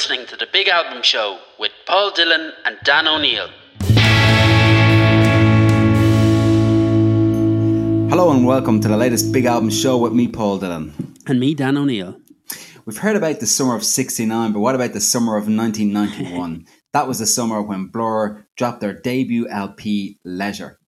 listening to the Big Album Show with Paul Dillon and Dan O'Neill. Hello and welcome to the latest Big Album Show with me, Paul Dillon. And me, Dan O'Neill. We've heard about the summer of 69, but what about the summer of 1991? that was the summer when Blur dropped their debut LP, Leisure.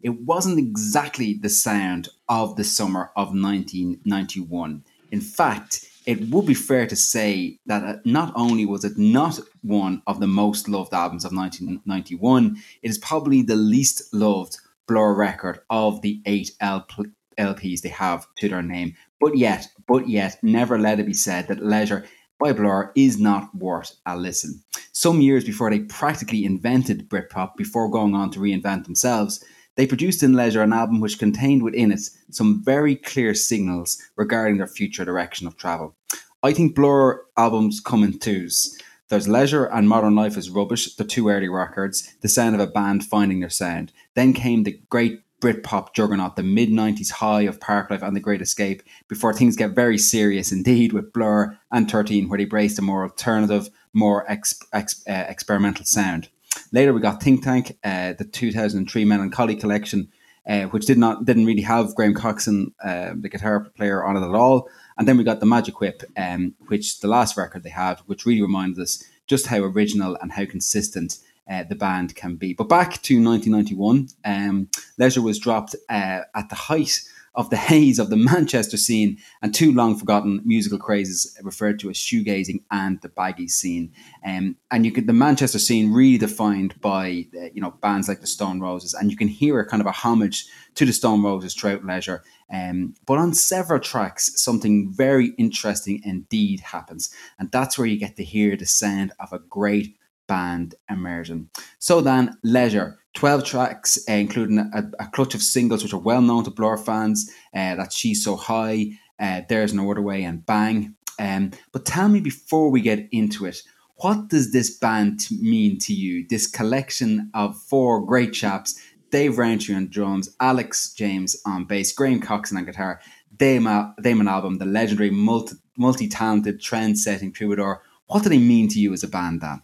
It wasn't exactly the sound of the summer of 1991. In fact, it would be fair to say that uh, not only was it not one of the most loved albums of 1991, it is probably the least loved Blur record of the eight LPs they have to their name. But yet, but yet, never let it be said that Leisure by Blur is not worth a listen. Some years before they practically invented Britpop, before going on to reinvent themselves, they produced in Leisure an album which contained within it some very clear signals regarding their future direction of travel. I think Blur albums come in twos. There's Leisure and Modern Life is Rubbish, the two early records, the sound of a band finding their sound. Then came the great Britpop juggernaut, the mid 90s high of Parklife and The Great Escape, before things get very serious indeed with Blur and 13, where they braced a more alternative, more uh, experimental sound. Later, we got Think Tank, uh, the 2003 Melancholy collection, uh, which did not didn't really have Graham Coxon, uh, the guitar player, on it at all. And then we got the Magic Whip, um, which the last record they had, which really reminded us just how original and how consistent uh, the band can be. But back to 1991, um, Leisure was dropped uh, at the height of the haze of the Manchester scene and two long forgotten musical crazes referred to as shoegazing and the baggy scene. Um, and you could the Manchester scene really defined by uh, you know bands like the Stone Roses, and you can hear a kind of a homage to the Stone Roses throughout Leisure. Um, but on several tracks, something very interesting indeed happens, and that's where you get to hear the sound of a great band immersion. So then, Leisure 12 tracks, uh, including a, a, clutch of singles which are well known to Blur fans. Uh, that's She's So High, uh, There's No Other Way, and Bang. Um, but tell me before we get into it, what does this band mean to you? This collection of four great chaps Dave Rowntree on drums, Alex James on bass, Graham Coxon on guitar, Damon, Damon Albarn, the legendary multi talented trend setting troubadour. What do they mean to you as a band, Dan?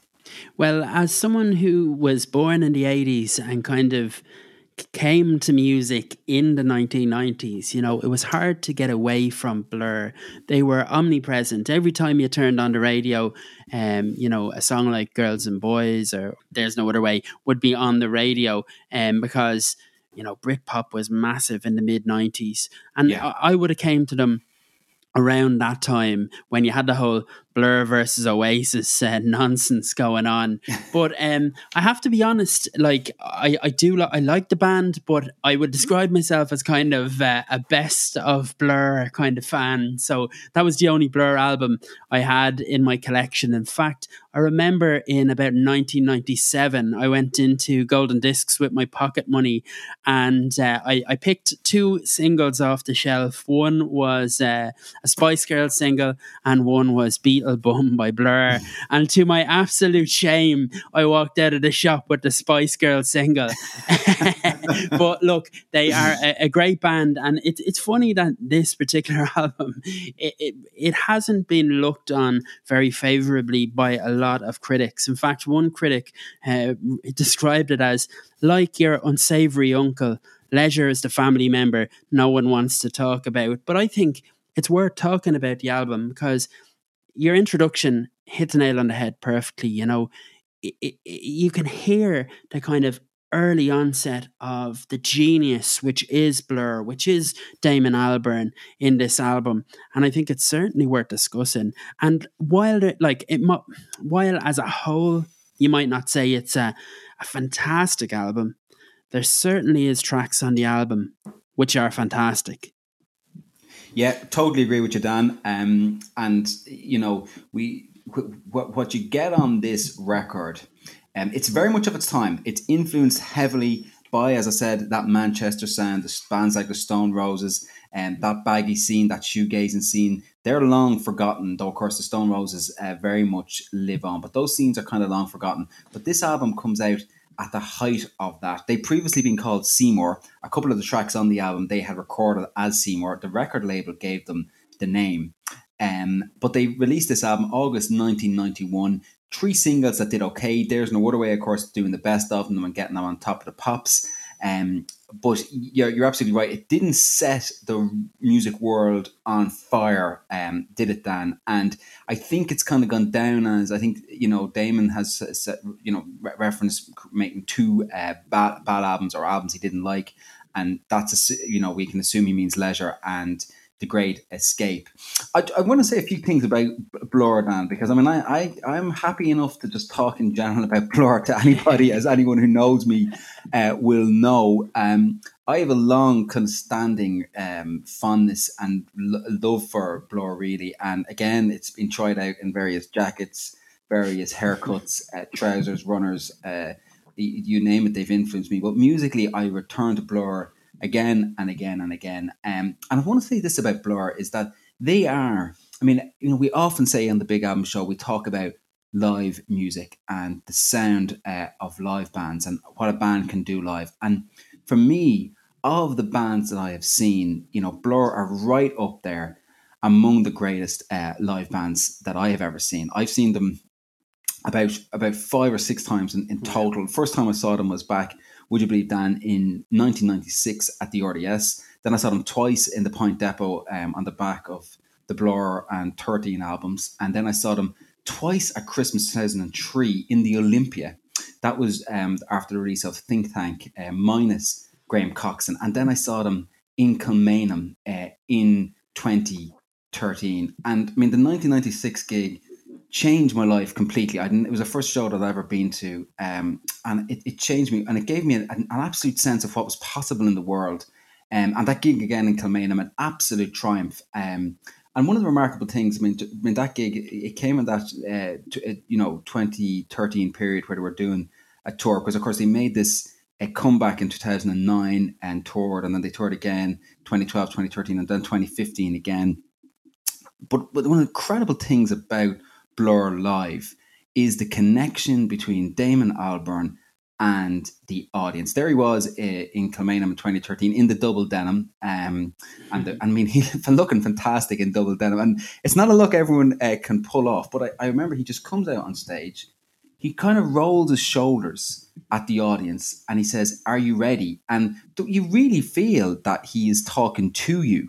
Well, as someone who was born in the 80s and kind of came to music in the 1990s, you know, it was hard to get away from Blur. They were omnipresent. Every time you turned on the radio, um, you know, a song like Girls and Boys or There's No Other Way would be on the radio um, because, you know, Britpop was massive in the mid 90s. And yeah. I, I would have came to them around that time when you had the whole Blur versus Oasis uh, nonsense going on. But um, I have to be honest, like I, I do li- I like the band, but I would describe myself as kind of uh, a best of Blur kind of fan. So that was the only Blur album I had in my collection. In fact, I remember in about 1997, I went into Golden Discs with my pocket money, and uh, I, I picked two singles off the shelf. One was uh, a Spice Girls single, and one was Beatles Bum by Blur. And to my absolute shame, I walked out of the shop with the Spice Girls single. but look, they are a, a great band, and it, it's funny that this particular album it, it, it hasn't been looked on very favorably by a lot of critics. In fact, one critic uh, described it as like your unsavory uncle. Leisure is the family member no one wants to talk about. But I think it's worth talking about the album because your introduction hit the nail on the head perfectly. You know, it, it, you can hear the kind of early onset of the genius which is Blur, which is Damon Albarn in this album, and I think it's certainly worth discussing. And while like it, while as a whole, you might not say it's a, a fantastic album. There certainly is tracks on the album which are fantastic. Yeah, totally agree with you, Dan. Um, and you know, we what what you get on this record, um, it's very much of its time. It's influenced heavily by, as I said, that Manchester sound, the bands like the Stone Roses, and that baggy scene, that shoegazing scene. They're long forgotten, though. Of course, the Stone Roses uh, very much live on, but those scenes are kind of long forgotten. But this album comes out at the height of that. They'd previously been called Seymour. A couple of the tracks on the album they had recorded as Seymour. The record label gave them the name. Um, but they released this album August 1991. Three singles that did okay. There's No Other Way, of course, doing the best of them and getting them on top of the pops. Um, but you're, you're absolutely right. It didn't set the music world on fire, um, did it, Dan? And I think it's kind of gone down as I think you know Damon has set, you know re- making two uh, bad bad albums or albums he didn't like, and that's a, you know we can assume he means leisure and the Great Escape. I, I want to say a few things about Blur, Dan, because I mean, I, I, I'm happy enough to just talk in general about Blur to anybody, as anyone who knows me uh, will know. Um, I have a long, kind of standing um, fondness and lo- love for Blur, really. And again, it's been tried out in various jackets, various haircuts, uh, trousers, runners, uh, you name it, they've influenced me. But musically, I return to Blur again and again and again. Um, and I want to say this about Blur is that they are, I mean, you know, we often say on the Big Album Show, we talk about live music and the sound uh, of live bands and what a band can do live. And for me, of the bands that I have seen, you know, Blur are right up there among the greatest uh, live bands that I have ever seen. I've seen them about about five or six times in, in total. First time I saw them was back would you believe, Dan, in 1996 at the RDS. Then I saw them twice in the Point Depot um, on the back of the Blur and 13 albums. And then I saw them twice at Christmas 2003 in the Olympia. That was um, after the release of Think Tank uh, minus Graham Coxon. And then I saw them in Kilmainham uh, in 2013. And I mean, the 1996 gig changed my life completely. I it was the first show that I'd ever been to, um, and it, it, changed me, and it gave me an, an, absolute sense of what was possible in the world. Um, and that gig again in Kilmainham, an absolute triumph. Um, and one of the remarkable things, I mean, I mean that gig, it came in that uh, to, uh, you know 2013 period where they were doing a tour because of course they made this a comeback in 2009 and toured, and then they toured again 2012, 2013, and then 2015 again. But, but one of the incredible things about Blur Live is the connection between Damon Albarn and the audience. There he was uh, in Kilmainham in 2013 in the double denim. Um, and the, I mean, he's looking fantastic in double denim. And it's not a look everyone uh, can pull off, but I, I remember he just comes out on stage. He kind of rolls his shoulders at the audience and he says, Are you ready? And you really feel that he is talking to you.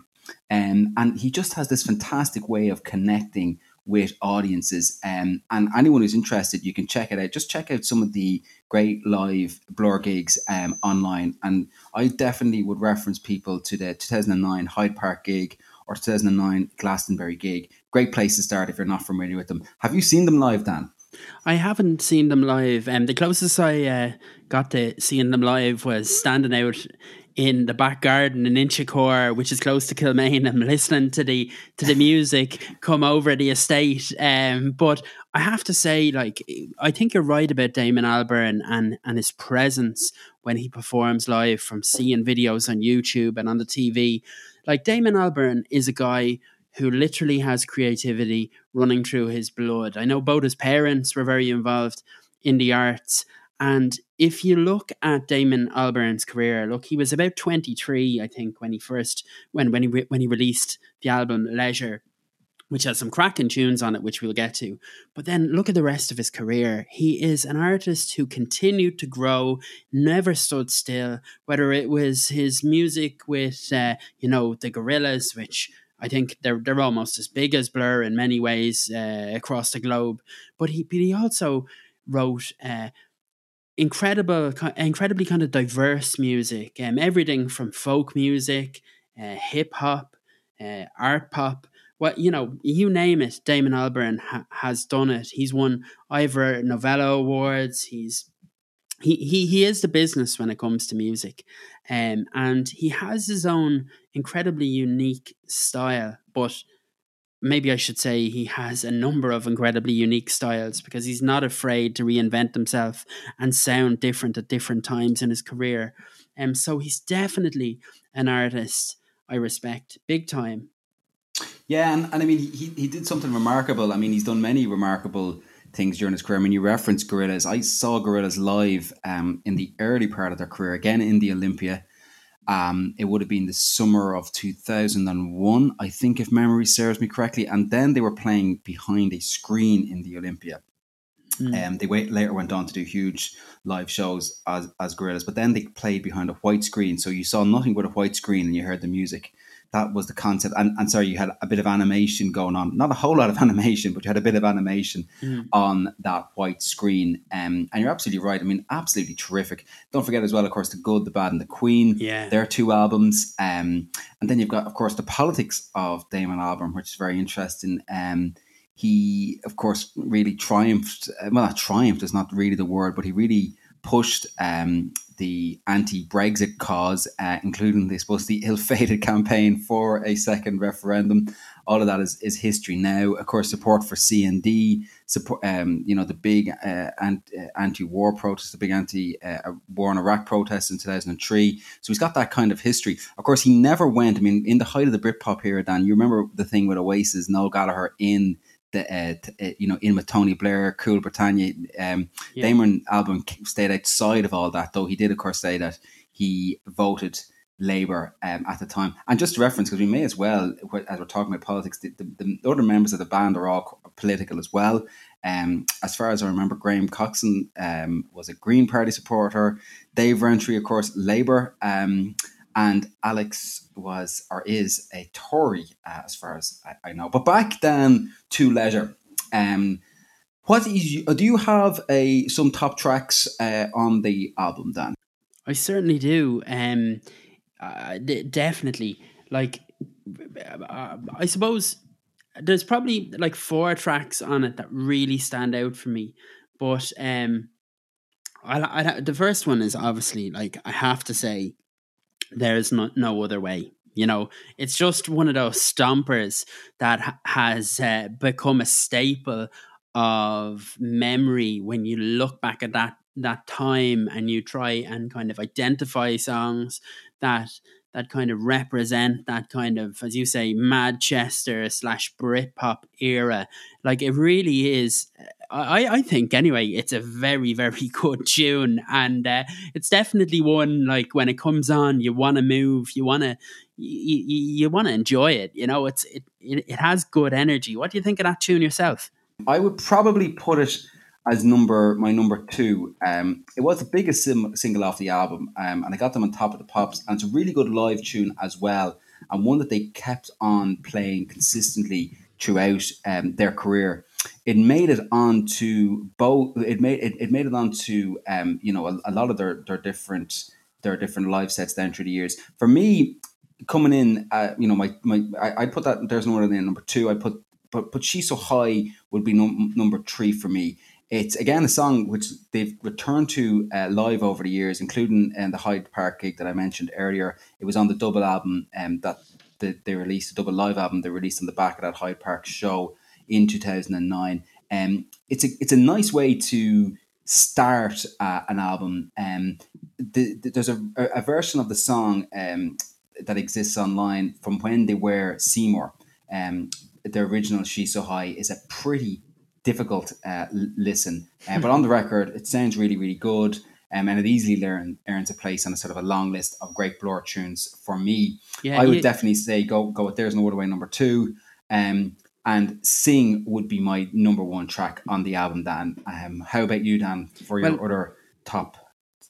Um, and he just has this fantastic way of connecting with audiences. Um, and anyone who's interested, you can check it out. Just check out some of the great live Blur gigs um, online. And I definitely would reference people to the 2009 Hyde Park gig or 2009 Glastonbury gig. Great place to start if you're not familiar with them. Have you seen them live, Dan? I haven't seen them live. Um, the closest I uh, got to seeing them live was standing out in the back garden in Inchicore, which is close to Kilmainham, and listening to the to the music come over the estate. Um, but I have to say, like, I think you're right about Damon Albarn and and his presence when he performs live, from seeing videos on YouTube and on the TV. Like Damon Albarn is a guy who literally has creativity running through his blood. I know both his parents were very involved in the arts and if you look at Damon Albarn's career, look, he was about 23, I think, when he first when when he re- when he released the album Leisure, which has some cracking tunes on it, which we'll get to. But then look at the rest of his career. He is an artist who continued to grow, never stood still. Whether it was his music with, uh, you know, the Gorillaz, which I think they're they're almost as big as Blur in many ways uh, across the globe. But he but he also wrote uh, incredible, incredibly kind of diverse music. Um, everything from folk music, uh, hip hop, uh, art pop. What you know, you name it. Damon Albarn ha- has done it. He's won Ivor Novello awards. He's he, he he is the business when it comes to music, um, and he has his own incredibly unique style. But maybe I should say he has a number of incredibly unique styles because he's not afraid to reinvent himself and sound different at different times in his career. And um, so he's definitely an artist I respect big time. Yeah, and, and I mean, he, he did something remarkable. I mean, he's done many remarkable things during his career. I mean, you referenced Gorillaz. I saw Gorillaz live um, in the early part of their career, again in the Olympia. Um, it would have been the summer of 2001, I think, if memory serves me correctly. And then they were playing behind a screen in the Olympia. Mm. Um, they wait, later went on to do huge live shows as, as Gorillaz, but then they played behind a white screen. So you saw nothing but a white screen and you heard the music that was the concept. And, and sorry, you had a bit of animation going on. Not a whole lot of animation, but you had a bit of animation mm. on that white screen. Um, and you're absolutely right. I mean, absolutely terrific. Don't forget as well, of course, the Good, the Bad, and the Queen. Yeah, their two albums. Um, and then you've got, of course, the politics of Damon Albarn, which is very interesting. Um, he, of course, really triumphed. Uh, well, not triumphed is not really the word, but he really pushed um, the anti-Brexit cause, uh, including, I suppose, the ill-fated campaign for a second referendum. All of that is, is history now. Of course, support for CND, support, um, you know, the big uh, anti-war protests, the big anti-war uh, in Iraq protests in 2003. So he's got that kind of history. Of course, he never went. I mean, in the height of the Britpop era, Dan, you remember the thing with Oasis, Noel Gallagher in the, uh, t- uh, you know, in with Tony Blair, Cool Britannia. Um, yeah. Damon Albarn stayed outside of all that, though he did, of course, say that he voted Labour um, at the time. And just to reference, because we may as well, as we're talking about politics, the, the, the, other members of the band are all political as well. Um, as far as I remember, Graham Coxon um, was a Green Party supporter. Dave Rowntree, of course, Labour. Um, and Alex was or is a Tory, uh, as far as I, I, know. But back then to leisure. Um, what is do you have a some top tracks uh, on the album, Dan? I certainly do. Um, uh, d- definitely. Like, uh, I suppose there's probably like four tracks on it that really stand out for me. But um, I, I, the first one is obviously like I have to say there's no, no other way. You know, it's just one of those stompers that ha- has uh, become a staple of memory when you look back at that that time and you try and kind of identify songs that that kind of represent that kind of, as you say, Manchester slash Britpop era. Like it really is. I, I think anyway, it's a very very good tune, and uh, it's definitely one like when it comes on, you want to move, you want to, you, you, want to enjoy it. You know, it's it, it it has good energy. What do you think of that tune yourself? I would probably put it as number my number two. Um, it was the biggest sim- single off the album, um, and I got them on top of the pops. And it's a really good live tune as well, and one that they kept on playing consistently throughout um, their career. It made it onto both. It made it, it made it onto um, you know a, a lot of their their different their different live sets down through the years. For me, coming in, uh, you know, my my I, I put that there's no other than number two. I put but but she's so high would be num- number three for me. It's again a song which they've returned to uh, live over the years, including um, the Hyde Park gig that I mentioned earlier. It was on the double album um, that the, they released, a double live album they released on the back of that Hyde Park show in 2009. Um, it's a it's a nice way to start uh, an album. Um, the, the, there's a, a version of the song um, that exists online from when they were Seymour. Um, the original "She's So High" is a pretty difficult uh, listen. Uh, but on the record, it sounds really, really good. Um, and it easily learn, earns a place on a sort of a long list of great Blur tunes for me. Yeah, I would definitely say go go with There's No Other Way number two. Um, and Sing would be my number one track on the album, Dan. Um, how about you, Dan, for your well, other top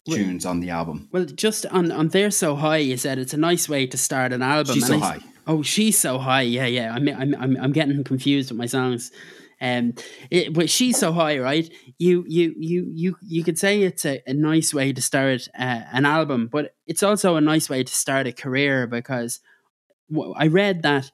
tunes well, on the album? Well, just on, on They're So High, you said it's a nice way to start an album. She's so I, high. Oh, she's so high. Yeah, yeah. I'm, I'm, I'm, I'm getting confused with my songs. Um, it, but she's so high, right? You you you you you could say it's a, a nice way to start uh, an album, but it's also a nice way to start a career because I read that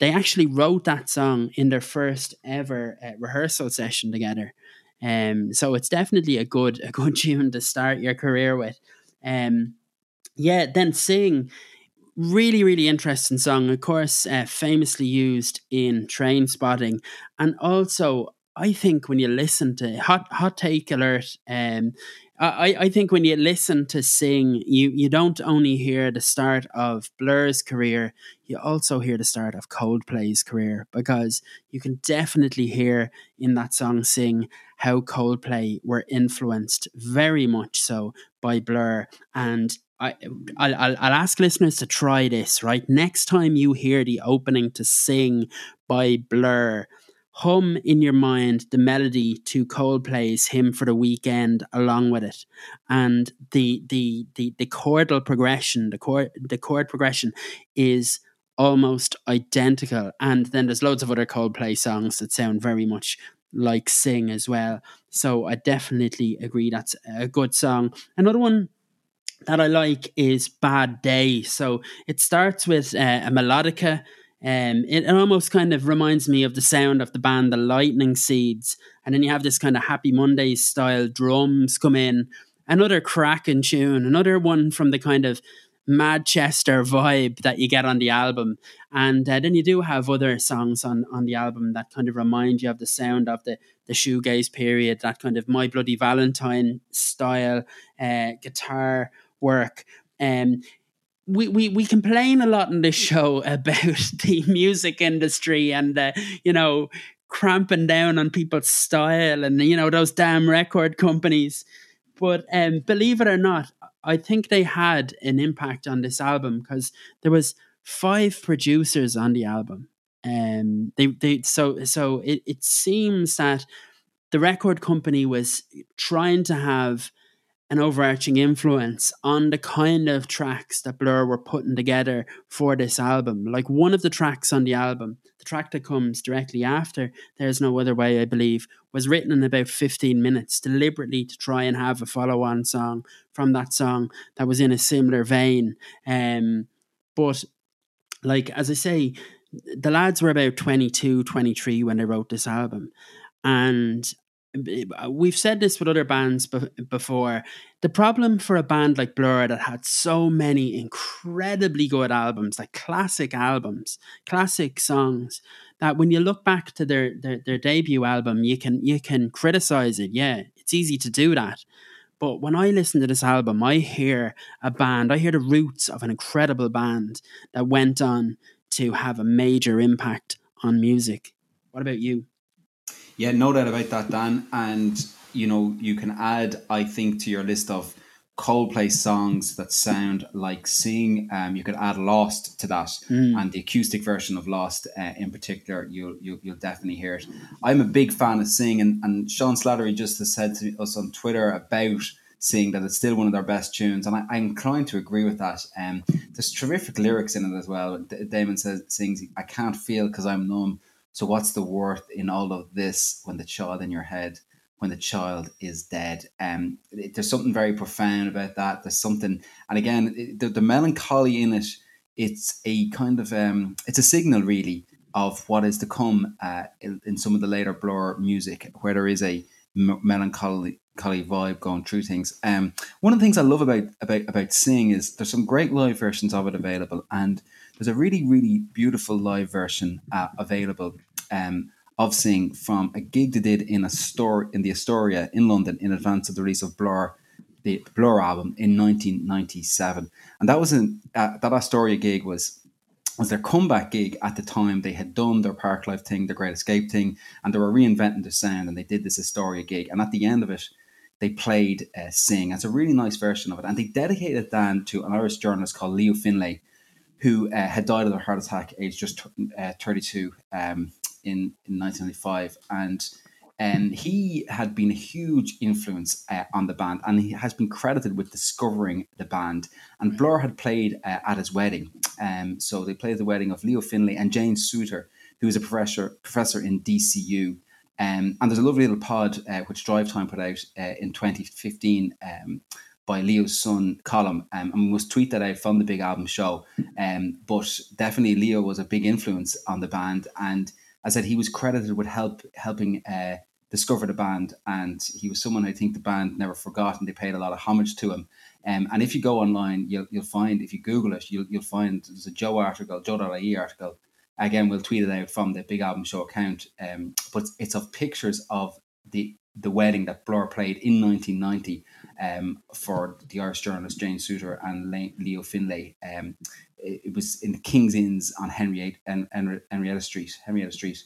they actually wrote that song in their first ever uh, rehearsal session together. Um, so it's definitely a good a good tune to start your career with. Um, yeah, then sing really really interesting song of course uh, famously used in Trainspotting, and also i think when you listen to hot hot take alert um I, I think when you listen to sing you you don't only hear the start of blur's career you also hear the start of coldplay's career because you can definitely hear in that song sing how coldplay were influenced very much so by blur and I, I'll, I'll, I'll ask listeners to try this, right? Next time you hear the opening to Sing by Blur, hum in your mind the melody to Coldplay's Hymn for the Weekend along with it. And the the the, the chordal progression, the chord the chord progression is almost identical. And then there's loads of other Coldplay songs that sound very much like Sing as well. So I definitely agree that's a good song. Another one that I like is Bad Day. So it starts with uh, a melodica. Um, it, almost kind of reminds me of the sound of the band The Lightning Seeds. And then you have this kind of Happy Mondays style drums come in. Another cracking tune, another one from the kind of Manchester vibe that you get on the album. And uh, then you do have other songs on, on the album that kind of remind you of the sound of the, the shoegaze period, that kind of My Bloody Valentine style uh, guitar work. Um, we, we, we complain a lot in this show about the music industry and, you know, cramping down on people's style and, you know, those damn record companies. But um, believe it or not, I think they had an impact on this album because there was five producers on the album. Um, they they so so it, it seems that the record company was trying to have an overarching influence on the kind of tracks that Blur were putting together for this album. Like one of the tracks on the album, the track that comes directly after There's No Other Way, I believe, was written in about 15 minutes deliberately to try and have a follow on song from that song that was in a similar vein. Um, but, like, as I say, the lads were about 22, 23 when they wrote this album. And we've said this with other bands before. The problem for a band like Blur that had so many incredibly good albums, like classic albums, classic songs, that when you look back to their, their, their debut album, you can you can criticize it. Yeah, it's easy to do that. But when I listen to this album, I hear a band, I hear the roots of an incredible band that went on to have a major impact on music. What about you? Yeah, no doubt about that, Dan. And you know, you can add, I think, to your list of Coldplay songs that sound like Sing. Um, you could add Lost to that, mm. and the acoustic version of Lost uh, in particular. You'll, you'll you'll definitely hear it. I'm a big fan of Sing, and, and Sean Slattery just has said to us on Twitter about Sing that it's still one of their best tunes, and I, am inclined to agree with that. Um, there's terrific lyrics in it as well. D- Damon says sings, "I can't feel because I'm numb." So what's the worth in all of this when the child in your head, when the child is dead? Um, it, there's something very profound about that. There's something, and again, it, the, the melancholy in it, it's a kind of um, it's a signal really of what is to come uh, in, in, some of the later Blur music, where there is a m- melancholy vibe going through things. Um, one of the things I love about about about Sing is there's some great live versions of it available, and there's a really, really beautiful live version uh, available um, of Sing from a gig they did in a store in the Astoria in London in advance of the release of Blur, the Blur album in 1997. And that was an, uh, that Astoria gig was was their comeback gig at the time. They had done their Parklife thing, their Great Escape thing, and they were reinventing their sound. And they did this Astoria gig. And at the end of it, they played uh, Sing. It's a really nice version of it. And they dedicated that to an Irish journalist called Leo Finlay, who uh, had died of a heart attack aged just uh, 32 um, in, in 1995. And and um, he had been a huge influence uh, on the band, and he has been credited with discovering the band. And Blur had played uh, at his wedding, um, so they played the wedding of Leo Finlay and Jane Souter, who was a professor professor in DCU. Um, and there's a lovely little pod uh, which Drive Time put out uh, in 2015 um, by Leo's son Colm, um, and we must tweet that out from the Big Album Show. Um, but definitely Leo was a big influence on the band, and I said he was credited with help helping uh, discover the band, and he was someone I think the band never forgot, and they paid a lot of homage to him. Um, and if you go online, you'll, you'll find if you Google it, you'll, you'll find there's a Joe article, Joe.ie article. Again, we'll tweet it out from the Big Album Show account. Um, but it's of pictures of the the wedding that Blur played in 1990 um, for the Irish journalist Jane Souter and Leo Finlay. Um, it, it, was in the King's Inns on Henry Henrietta, and Henrietta Street, Henrietta Street.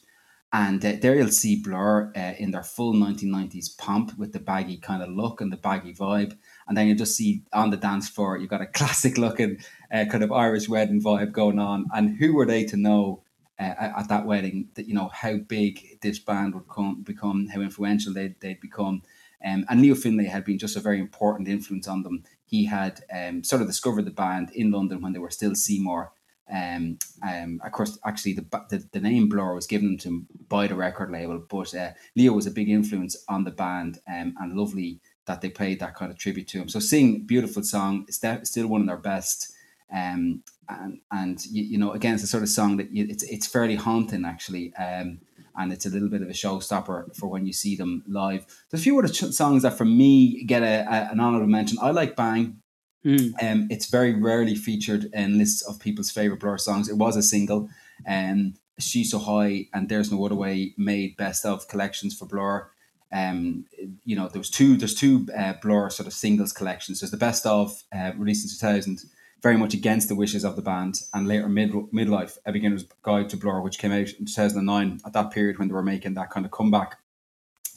And uh, there you'll see Blur uh, in their full 1990s pomp with the baggy kind of look and the baggy vibe. And then you just see on the dance floor, you've got a classic looking uh, kind of Irish wedding vibe going on. And who were they to know uh, at that wedding that, you know, how big this band would come, become, how influential they'd, they'd become. Um, and Leo Finlay had been just a very important influence on them. He had um, sort of discovered the band in London when they were still Seymour um, um, of course, actually, the, the, the name Blur was given to him by the record label, but uh, Leo was a big influence on the band, um, and lovely that they played that kind of tribute to him. So, sing beautiful song, it's still one of their best. Um, and and you, you, know, again, it's the sort of song that you, it's it's fairly haunting actually, um, and it's a little bit of a showstopper for when you see them live. There's a few other ch- songs that, for me, get a, a, an honorable mention. I like Bang. Mm. Um, it's very rarely featured in lists of people's favorite Blur songs. It was a single, and um, "She's So High" and "There's No Other Way" made best of collections for Blur. Um, you know, there was two. There's two uh, Blur sort of singles collections. There's the best of uh, released in 2000, very much against the wishes of the band, and later mid midlife, a beginner's guide to Blur, which came out in 2009. At that period when they were making that kind of comeback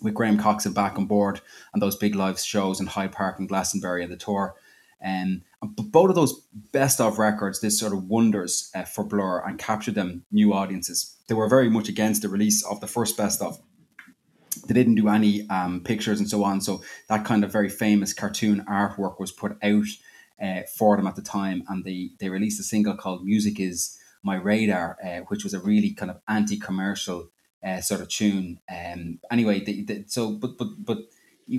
with Graham Coxon back on board and those big live shows in Hyde Park and Glastonbury and the tour. Um, but both of those best of records did sort of wonders uh, for Blur and captured them new audiences. They were very much against the release of the first best of. They didn't do any um, pictures and so on, so that kind of very famous cartoon artwork was put out uh, for them at the time, and they they released a single called "Music Is My Radar," uh, which was a really kind of anti-commercial uh, sort of tune. Um, anyway, they, they, so but but but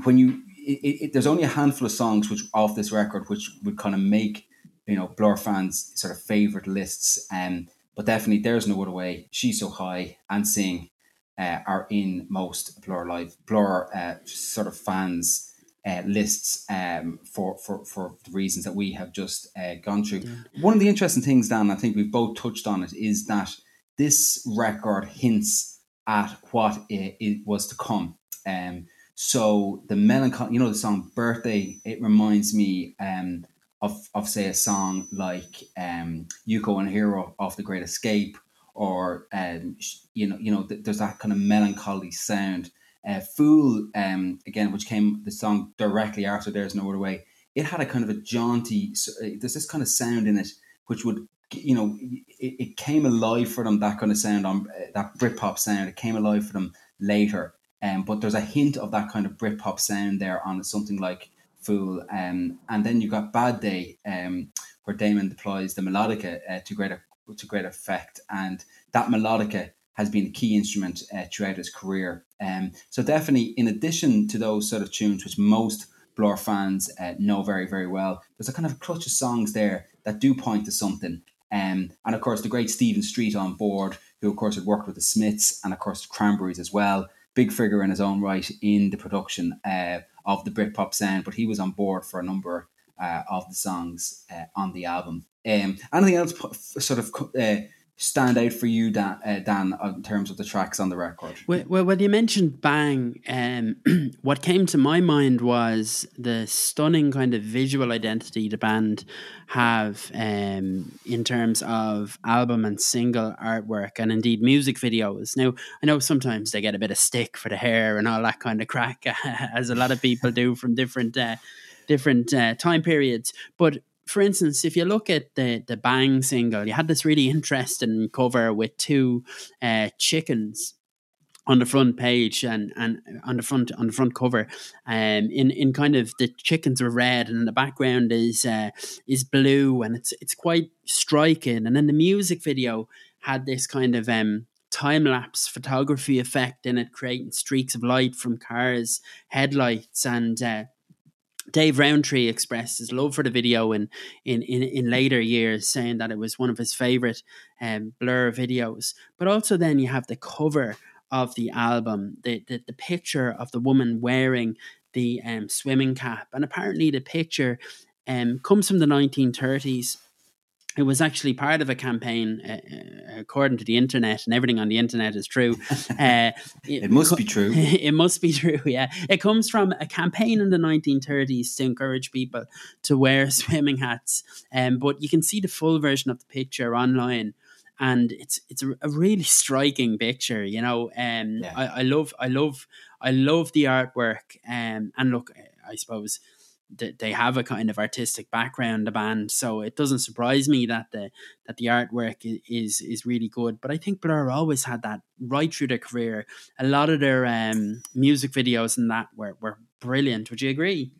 when you it, it, there's only a handful of songs which off this record which would kind of make you know Blur fans sort of favorite lists. Um, but definitely there's no other way. She's so high and sing uh, are in most Blur live Blur uh, sort of fans. Uh, lists um, for, for, for the reasons that we have just uh, gone through. Yeah. One of the interesting things, Dan, I think we've both touched on it, is that this record hints at what it, it was to come. Um, so the melancholy, you know, the song "Birthday," it reminds me um, of of say a song like um, "Yuko and Hiro" off The Great Escape, or um, you know, you know, th- there's that kind of melancholy sound. Uh, "Fool," um, again, which came the song directly after "There's No Other Way." It had a kind of a jaunty. Uh, there's this kind of sound in it which would you know, it, it came alive for them. That kind of sound on uh, that Britpop sound. It came alive for them later. Um, but there's a hint of that kind of Britpop sound there on something like Fool. Um, and then you got Bad Day, um, where Damon deploys the melodica uh, to great to great effect, and that melodica has been a key instrument uh, throughout his career. Um, so definitely, in addition to those sort of tunes, which most Blur fans uh, know very very well, there's a kind of clutch of songs there that do point to something. Um, and of course, the great Stephen Street on board, who of course had worked with the Smiths and of course the Cranberries as well big figure in his own right in the production uh, of the Britpop sound, but he was on board for a number uh, of the songs uh, on the album. Um, anything else sort of uh, stand out for you, Dan, uh, Dan, in terms of the tracks on the record? Well, well when you mentioned Bang, um, what came to my mind was the stunning kind of visual identity the band have um, in terms of album and single artwork and indeed music videos. Now, I know sometimes they get a bit of stick for the hair and all that kind of crack, as a lot of people do from different. Uh, different uh, time periods but for instance, if you look at the the Bang single, you had this really interesting cover with two uh, chickens on the front page and and on the front on the front cover um in in kind of the chickens are red and the background is uh, is blue and it's it's quite striking. And then the music video had this kind of um time lapse photography effect in it creating streaks of light from cars headlights and uh, Dave Rowntree expressed his love for the video in, in, in, in later years, saying that it was one of his favorite um, Blur videos. But also, then you have the cover of the album, the, the, the picture of the woman wearing the um, swimming cap. And apparently, the picture um, comes from the 1930s it was actually part of a campaign, uh, uh, according to the internet, and everything on the internet is true. Uh, it, it, must be true. it must be true. Yeah, it comes from a campaign in the 1930s to encourage people to wear swimming hats. Um, but you can see the full version of the picture online, and it's it's a, really striking picture. You know, um, Yeah. I, I love I love I love the artwork. Um, and look, I suppose they have a kind of artistic background, the band, so it doesn't surprise me that the that the artwork is is really good. But I think Blur always had that right through their career. A lot of their um, music videos and that were were brilliant. Would you agree?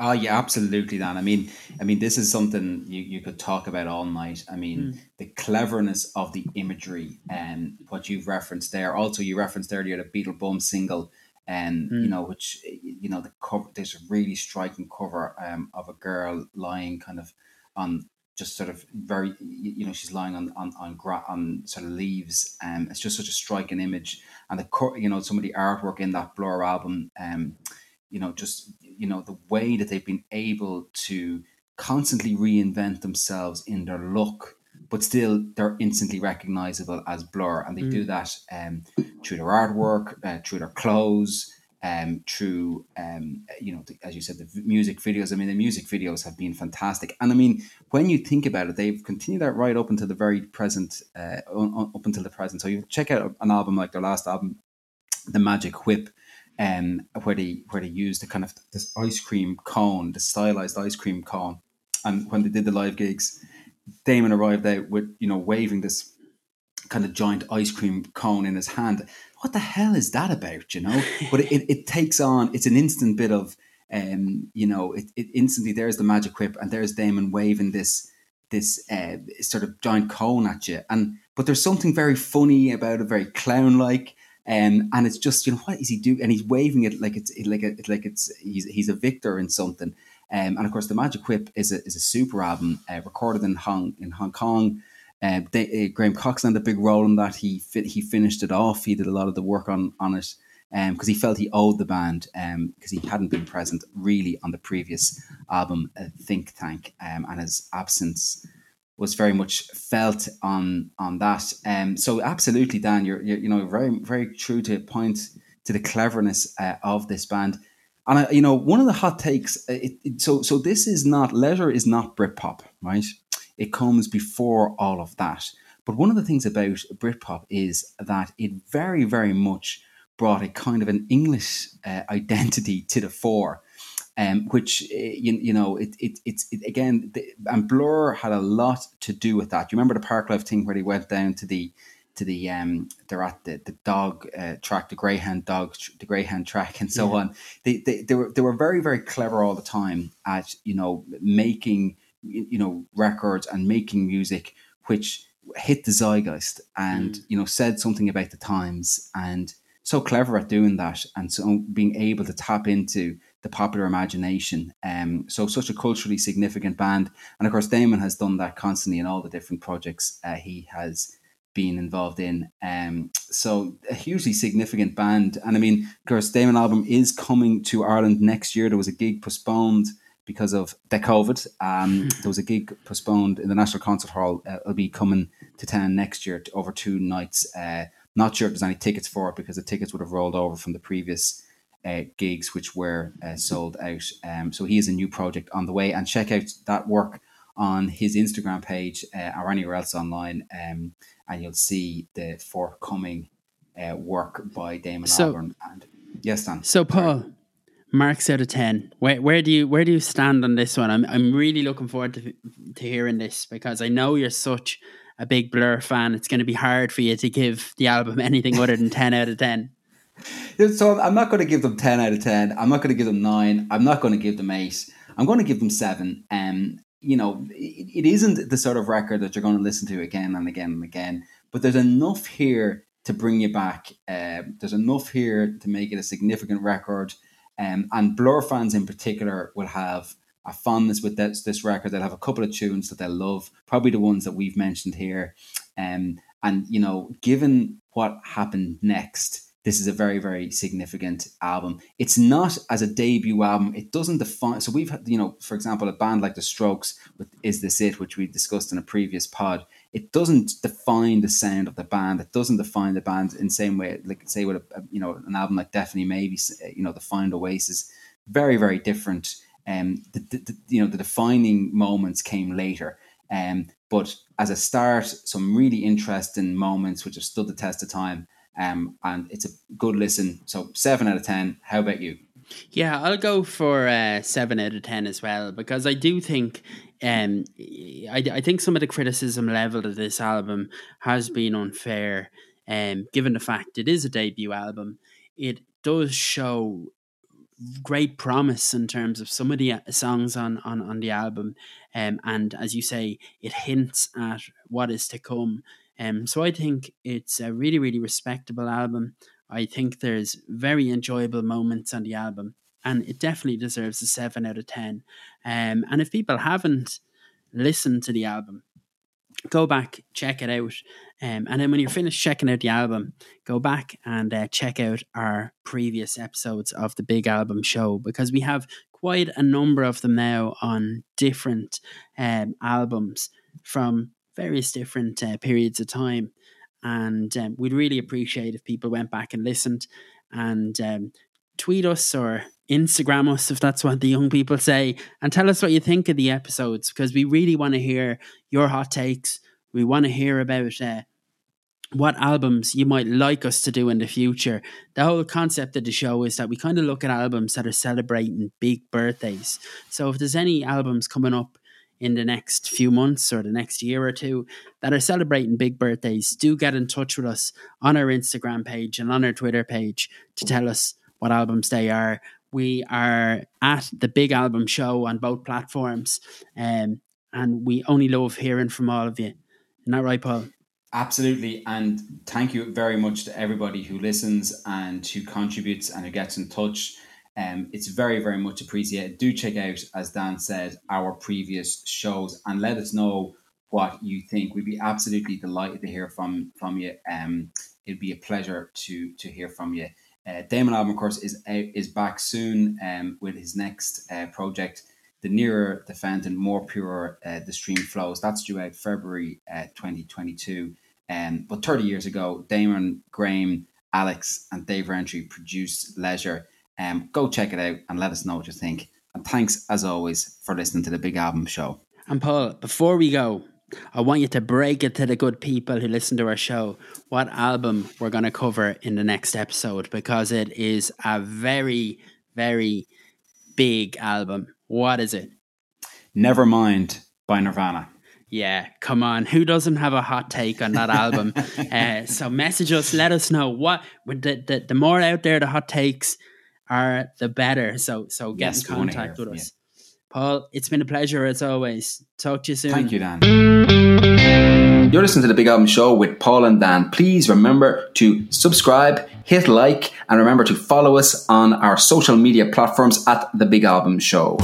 Oh yeah, absolutely, Dan. I mean, I mean, this is something you, you could talk about all night. I mean, the cleverness of the imagery and what you've referenced there. Also, you referenced earlier the Beetlebum single, and you know, which you know, the cover. There's a really striking cover um, of a girl lying kind of on just sort of very, you know, she's lying on on on, gra- on sort of leaves. Um, it's just such a striking image, and the co- you know, some of the artwork in that Blur album. Um, you know, just you know the way that they've been able to constantly reinvent themselves in their look, but still they're instantly recognizable as Blur, and they do that um, through their artwork, uh, through their clothes, um, through um, you know, the, as you said, the v- music videos. I mean, the music videos have been fantastic, and I mean, when you think about it, they've continued that right up until the very present, uh, up until the present. So you check out an album like their last album, The Magic Whip um, where they where they used the kind of this ice cream cone, the stylized ice cream cone, and when they did the live gigs, Damon arrived out with you know waving this kind of giant ice cream cone in his hand. What the hell is that about? You know, but it, it, it takes on. It's an instant bit of um, you know, it, it instantly there's the magic whip and there's Damon waving this this uh, sort of giant cone at you, and but there's something very funny about it, very clown like. Um, and it's just you know what is he doing? And he's waving it like it's like a, like it's he's he's a victor in something. Um, and of course, the Magic Whip is a is a super album uh, recorded in Hong in Hong Kong. Uh, they, uh, Graham Coxon had a big role in that. He he finished it off. He did a lot of the work on on it because he felt he owed the band because he hadn't been present really on the previous album, uh, Think Tank, um, and his absence was very much felt on on that. Um, so absolutely, Dan, you're, you're you know very very true to point to the cleverness uh, of this band. And I, you know, one of the hot takes. uh, It, it, so so this is not leisure is not Britpop, right? It comes before all of that. But one of the things about Britpop is that it very very much brought a kind of an English uh, identity to the fore um, which uh, you, you know it, it it's it, again the, and Blur had a lot to do with that. You remember the Parklife thing where they went down to the to the um they're at the the dog uh, track, the greyhound dog, the greyhound track, and so on. They, they they were they were very very clever all the time at you know making you know records and making music which hit the zeitgeist and you know said something about the times and so clever at doing that and so being able to tap into the popular imagination. Um, so such a culturally significant band, and of course Damon has done that constantly in all the different projects uh, he has been involved in. Um, so a hugely significant band, and I mean, of course, Damon Albarn is coming to Ireland next year. There was a gig postponed because of the COVID. Um, there was a gig postponed in the National Concert Hall. Uh, it'll be coming to town next year to, over two nights. Uh, not sure if there's any tickets for it because the tickets would have rolled over from the previous uh, gigs which were uh, sold out. Um, so he has a new project on the way, and check out that work on his Instagram page uh, or anywhere else online, um, and you'll see the forthcoming uh, work by Damon So- Albarn. And yes, Dan. So Paul, marks out of ten. Where where do you where do you stand on this one? I'm I'm really looking forward to to hearing this because I know you're such a big Blur fan. It's going to be hard for you to give the album anything other than ten out of ten. So I'm not going to give them ten out of ten. I'm not going to give them nine. I'm not going to give them eight. I'm going to give them seven. Um, you know, it, it isn't the sort of record that you're going to listen to again and again and again. But there's enough here to bring you back. Uh, there's enough here to make it a significant record. Um, and Blur fans in particular will have a fondness with this, this record. They'll have a couple of tunes that they'll love, probably the ones that we've mentioned here. Um, and you know, given what happened next, this is a very very significant album. It's not as a debut album. It doesn't define so we've had you know for example a band like the strokes with is this it which we discussed in a previous pod it doesn't define the sound of the band. It doesn't define the band in the same way like say with a, you know an album like definitely maybe you know the find oasis. Very very different. Um the, the, the you know the defining moments came later. Um, but as a start, some really interesting moments which have stood the test of time. Um, and it's a good listen. So seven out of ten. How about you? Yeah, I'll go for uh, seven out of ten as well because I do think um, I, I think some of the criticism leveled at this album has been unfair. Um, given the fact it is a debut album, it does show great promise in terms of some of the uh, songs on on, on the album, um, and as you say, it hints at what is to come. Um, so I think it's a really really respectable album. I think there's very enjoyable moments on the album, and it definitely deserves a seven out of ten. Um, and if people haven't listened to the album, go back, check it out. Um, and then when you're finished checking out the album, go back and uh, check out our previous episodes of the Big Album Show because we have quite a number of them now on different um, albums from various different uh, periods of time. And um, we'd really appreciate if people went back and listened and um, tweet us or Instagram us if that's what the young people say and tell us what you think of the episodes because we really want to hear your hot takes. We want to hear about uh, what albums you might like us to do in the future. The whole concept of the show is that we kind of look at albums that are celebrating big birthdays. So if there's any albums coming up in the next few months or the next year or two that are celebrating big birthdays, do get in touch with us on our Instagram page and on our Twitter page to tell us what albums they are. We are at the Big Album Show on both platforms, um, and we only love hearing from all of you. Isn't that right, Paul? Absolutely. And thank you very much to everybody who listens and who contributes and who gets in touch. Um, it's very, very much appreciated. Do check out, as Dan said, our previous shows and let us know what you think. We'd be absolutely delighted to hear from from you. Um, it'd be a pleasure to to hear from you. Uh, Damon Albarn, of course, is is back soon um, with his next uh, project, The Nearer the Fountain, More Pure uh, the Stream Flows. That's due out February uh, 2022. Um, but 30 years ago, Damon, Graham, Alex, and Dave Rowntree produced Leisure. Um, go check it out and let us know what you think. And thanks, as always, for listening to the Big Album Show. And Paul, before we go, I want you to break it to the good people who listen to our show what album we're going to cover in the next episode because it is a very, very big album. What is it? Nevermind by Nirvana. Yeah, come on. Who doesn't have a hot take on that album? uh, so message us, let us know what the, the the more out there the hot takes are, the better. So so get yes, in contact with us. Paul, it's been a pleasure as always. Talk to you soon. Thank you, Dan. You're listening to the Big Album Show with Paul and Dan. Please remember to subscribe, hit like, and remember to follow us on our social media platforms at the Big Album Show.